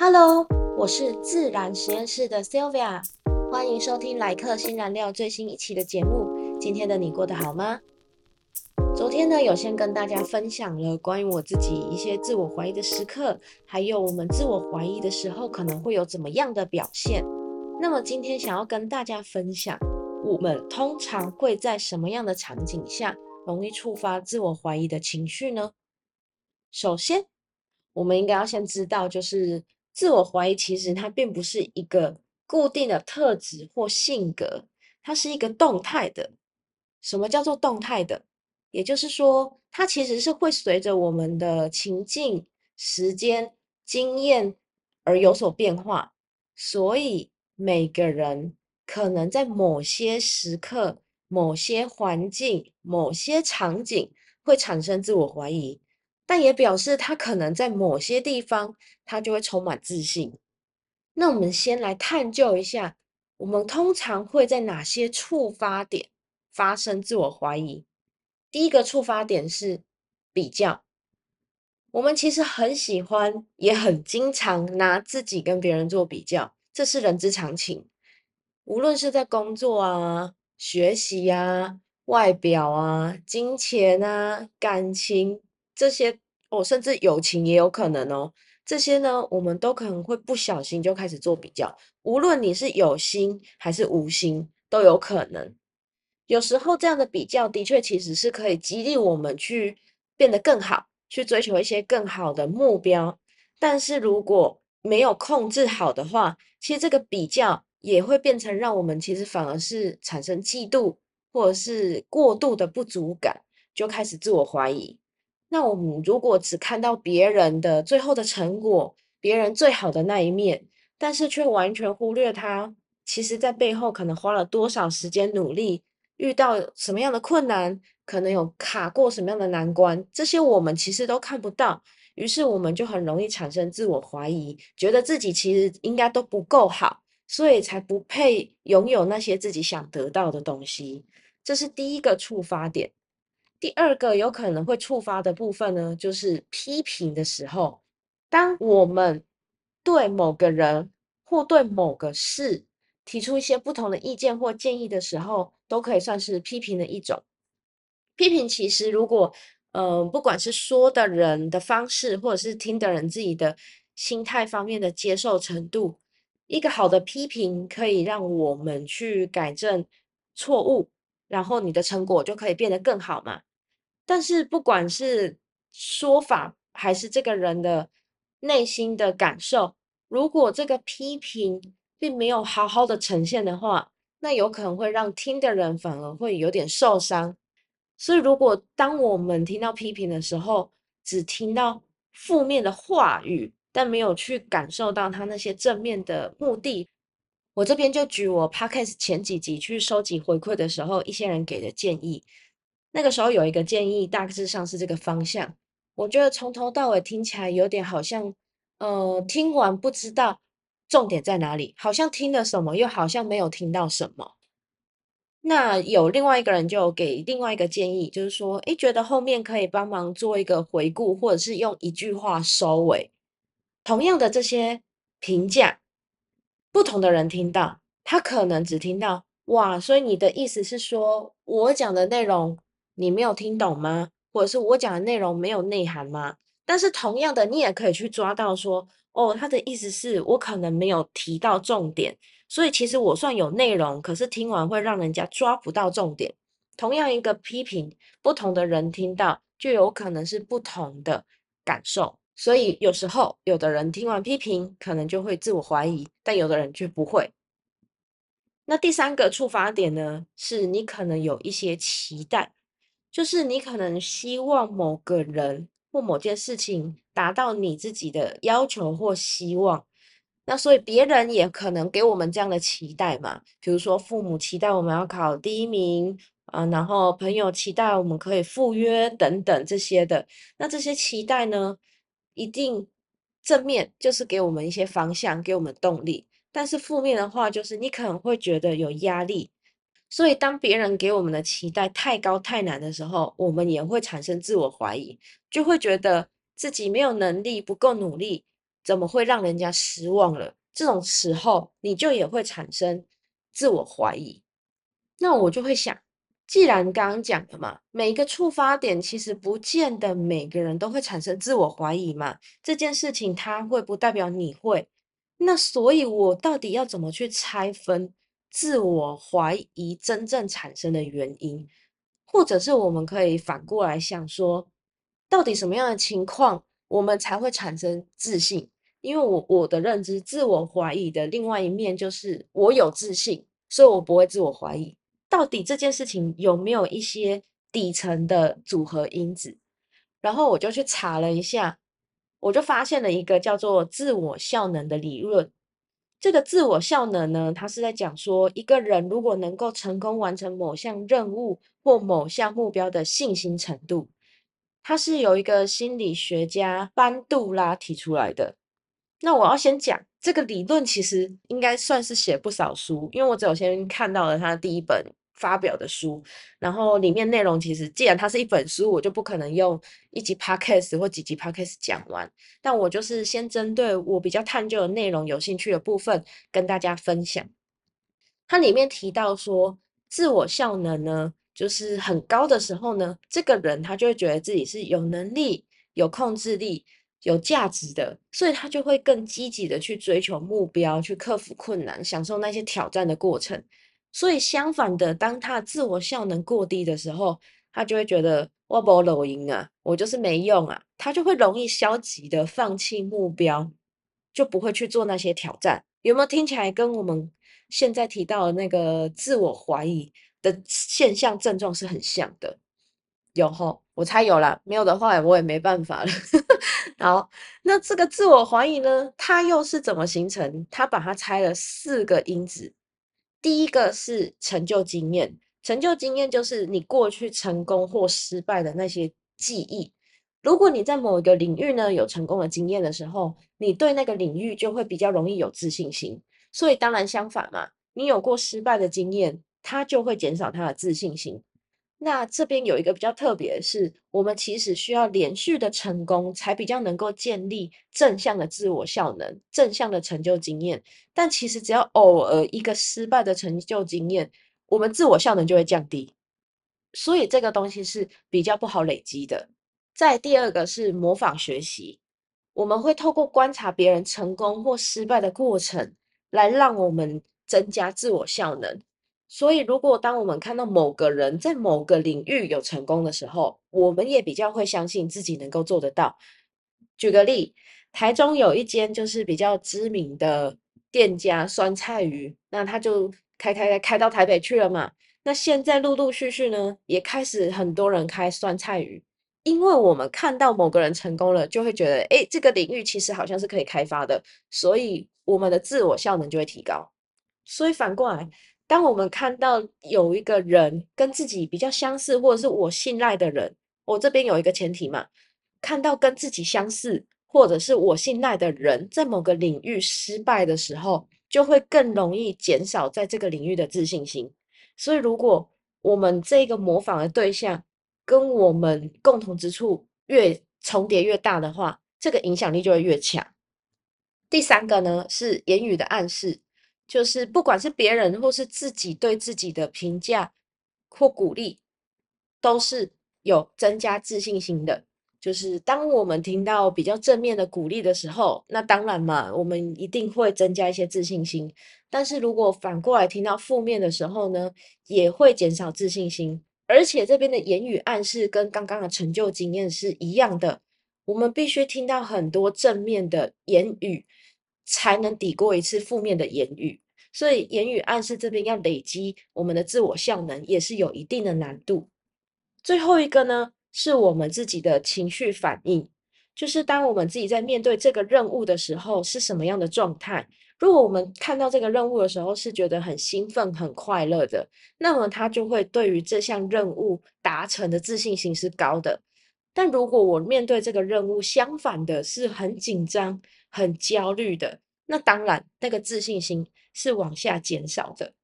Hello，我是自然实验室的 Sylvia，欢迎收听来客新燃料最新一期的节目。今天的你过得好吗？昨天呢，有先跟大家分享了关于我自己一些自我怀疑的时刻，还有我们自我怀疑的时候可能会有怎么样的表现。那么今天想要跟大家分享，我们通常会在什么样的场景下容易触发自我怀疑的情绪呢？首先，我们应该要先知道，就是自我怀疑其实它并不是一个固定的特质或性格，它是一个动态的。什么叫做动态的？也就是说，它其实是会随着我们的情境、时间、经验而有所变化。所以每个人可能在某些时刻、某些环境、某些场景会产生自我怀疑，但也表示他可能在某些地方他就会充满自信。那我们先来探究一下，我们通常会在哪些触发点发生自我怀疑？第一个触发点是比较，我们其实很喜欢，也很经常拿自己跟别人做比较，这是人之常情。无论是在工作啊、学习啊、外表啊、金钱啊、感情这些，哦，甚至友情也有可能哦。这些呢，我们都可能会不小心就开始做比较，无论你是有心还是无心，都有可能。有时候这样的比较的确其实是可以激励我们去变得更好，去追求一些更好的目标。但是如果没有控制好的话，其实这个比较也会变成让我们其实反而是产生嫉妒或者是过度的不足感，就开始自我怀疑。那我们如果只看到别人的最后的成果，别人最好的那一面，但是却完全忽略他其实在背后可能花了多少时间努力。遇到什么样的困难，可能有卡过什么样的难关，这些我们其实都看不到，于是我们就很容易产生自我怀疑，觉得自己其实应该都不够好，所以才不配拥有那些自己想得到的东西。这是第一个触发点。第二个有可能会触发的部分呢，就是批评的时候，当我们对某个人或对某个事。提出一些不同的意见或建议的时候，都可以算是批评的一种。批评其实，如果呃，不管是说的人的方式，或者是听的人自己的心态方面的接受程度，一个好的批评可以让我们去改正错误，然后你的成果就可以变得更好嘛。但是，不管是说法还是这个人的内心的感受，如果这个批评，并没有好好的呈现的话，那有可能会让听的人反而会有点受伤。所以，如果当我们听到批评的时候，只听到负面的话语，但没有去感受到他那些正面的目的，我这边就举我 podcast 前几集去收集回馈的时候，一些人给的建议。那个时候有一个建议，大致上是这个方向。我觉得从头到尾听起来有点好像，呃，听完不知道。重点在哪里？好像听了什么，又好像没有听到什么。那有另外一个人就给另外一个建议，就是说，诶，觉得后面可以帮忙做一个回顾，或者是用一句话收尾。同样的这些评价，不同的人听到，他可能只听到哇，所以你的意思是说我讲的内容你没有听懂吗？或者是我讲的内容没有内涵吗？但是同样的，你也可以去抓到说。哦，他的意思是我可能没有提到重点，所以其实我算有内容，可是听完会让人家抓不到重点。同样一个批评，不同的人听到就有可能是不同的感受。所以有时候有的人听完批评，可能就会自我怀疑，但有的人却不会。那第三个触发点呢，是你可能有一些期待，就是你可能希望某个人。或某件事情达到你自己的要求或希望，那所以别人也可能给我们这样的期待嘛？比如说父母期待我们要考第一名啊，然后朋友期待我们可以赴约等等这些的。那这些期待呢，一定正面就是给我们一些方向，给我们动力；但是负面的话，就是你可能会觉得有压力。所以，当别人给我们的期待太高太难的时候，我们也会产生自我怀疑，就会觉得自己没有能力、不够努力，怎么会让人家失望了？这种时候，你就也会产生自我怀疑。那我就会想，既然刚刚讲的嘛，每一个触发点其实不见得每个人都会产生自我怀疑嘛。这件事情它会不代表你会。那所以，我到底要怎么去拆分自我怀疑真正产生的原因？或者是我们可以反过来想说，到底什么样的情况？我们才会产生自信，因为我我的认知，自我怀疑的另外一面就是我有自信，所以我不会自我怀疑。到底这件事情有没有一些底层的组合因子？然后我就去查了一下，我就发现了一个叫做自我效能的理论。这个自我效能呢，它是在讲说，一个人如果能够成功完成某项任务或某项目标的信心程度。它是由一个心理学家班杜拉提出来的。那我要先讲这个理论，其实应该算是写不少书，因为我只有先看到了他的第一本发表的书，然后里面内容其实既然它是一本书，我就不可能用一集 podcast 或几集 podcast 讲完。但我就是先针对我比较探究的内容有兴趣的部分跟大家分享。它里面提到说，自我效能呢。就是很高的时候呢，这个人他就会觉得自己是有能力、有控制力、有价值的，所以他就会更积极的去追求目标，去克服困难，享受那些挑战的过程。所以相反的，当他自我效能过低的时候，他就会觉得我不抖音啊，我就是没用啊，他就会容易消极的放弃目标，就不会去做那些挑战。有没有听起来跟我们现在提到的那个自我怀疑？的现象症状是很像的，有吼，我猜有啦，没有的话我也没办法了。好，那这个自我怀疑呢，它又是怎么形成？它把它拆了四个因子。第一个是成就经验，成就经验就是你过去成功或失败的那些记忆。如果你在某一个领域呢有成功的经验的时候，你对那个领域就会比较容易有自信心。所以当然相反嘛，你有过失败的经验。他就会减少他的自信心。那这边有一个比较特别的是，我们其实需要连续的成功，才比较能够建立正向的自我效能、正向的成就经验。但其实只要偶尔一个失败的成就经验，我们自我效能就会降低。所以这个东西是比较不好累积的。再第二个是模仿学习，我们会透过观察别人成功或失败的过程，来让我们增加自我效能。所以，如果当我们看到某个人在某个领域有成功的时候，我们也比较会相信自己能够做得到。举个例，台中有一间就是比较知名的店家酸菜鱼，那他就开开开开到台北去了嘛。那现在陆陆续续呢，也开始很多人开酸菜鱼，因为我们看到某个人成功了，就会觉得，哎，这个领域其实好像是可以开发的，所以我们的自我效能就会提高。所以反过来。当我们看到有一个人跟自己比较相似，或者是我信赖的人，我这边有一个前提嘛，看到跟自己相似或者是我信赖的人在某个领域失败的时候，就会更容易减少在这个领域的自信心。所以，如果我们这个模仿的对象跟我们共同之处越重叠越大的话，这个影响力就会越强。第三个呢是言语的暗示。就是不管是别人或是自己对自己的评价或鼓励，都是有增加自信心的。就是当我们听到比较正面的鼓励的时候，那当然嘛，我们一定会增加一些自信心。但是如果反过来听到负面的时候呢，也会减少自信心。而且这边的言语暗示跟刚刚的成就经验是一样的，我们必须听到很多正面的言语。才能抵过一次负面的言语，所以言语暗示这边要累积我们的自我效能，也是有一定的难度。最后一个呢，是我们自己的情绪反应，就是当我们自己在面对这个任务的时候是什么样的状态。如果我们看到这个任务的时候是觉得很兴奋、很快乐的，那么他就会对于这项任务达成的自信心是高的。但如果我面对这个任务相反的是很紧张。很焦虑的，那当然那个自信心是往下减少的。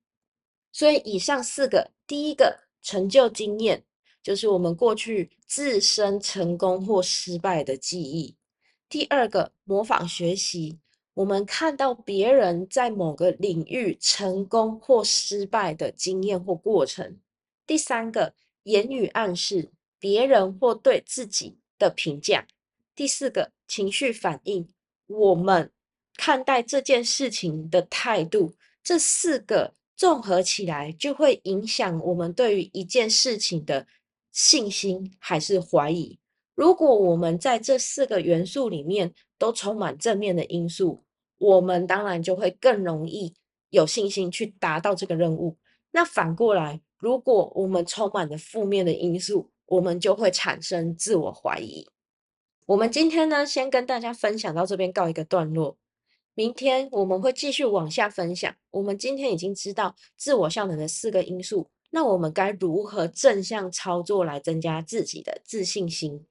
所以以上四个，第一个成就经验，就是我们过去自身成功或失败的记忆；第二个，模仿学习，我们看到别人在某个领域成功或失败的经验或过程。第三个，言语暗示，别人或对自己的评价。第四个，情绪反应，我们看待这件事情的态度。这四个综合起来，就会影响我们对于一件事情的信心还是怀疑。如果我们在这四个元素里面都充满正面的因素，我们当然就会更容易有信心去达到这个任务。那反过来，如果我们充满了负面的因素，我们就会产生自我怀疑。我们今天呢，先跟大家分享到这边，告一个段落。明天我们会继续往下分享。我们今天已经知道自我效能的四个因素，那我们该如何正向操作来增加自己的自信心？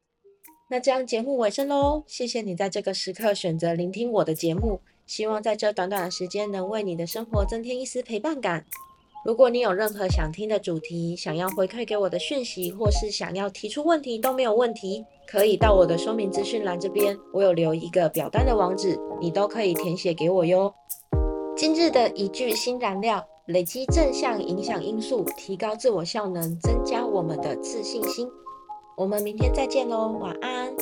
那这样节目尾声喽，谢谢你在这个时刻选择聆听我的节目，希望在这短短的时间能为你的生活增添一丝陪伴感。如果你有任何想听的主题，想要回馈给我的讯息，或是想要提出问题都没有问题，可以到我的说明资讯栏这边，我有留一个表单的网址，你都可以填写给我哟。今日的一句新燃料：累积正向影响因素，提高自我效能，增加我们的自信心。我们明天再见喽，晚安。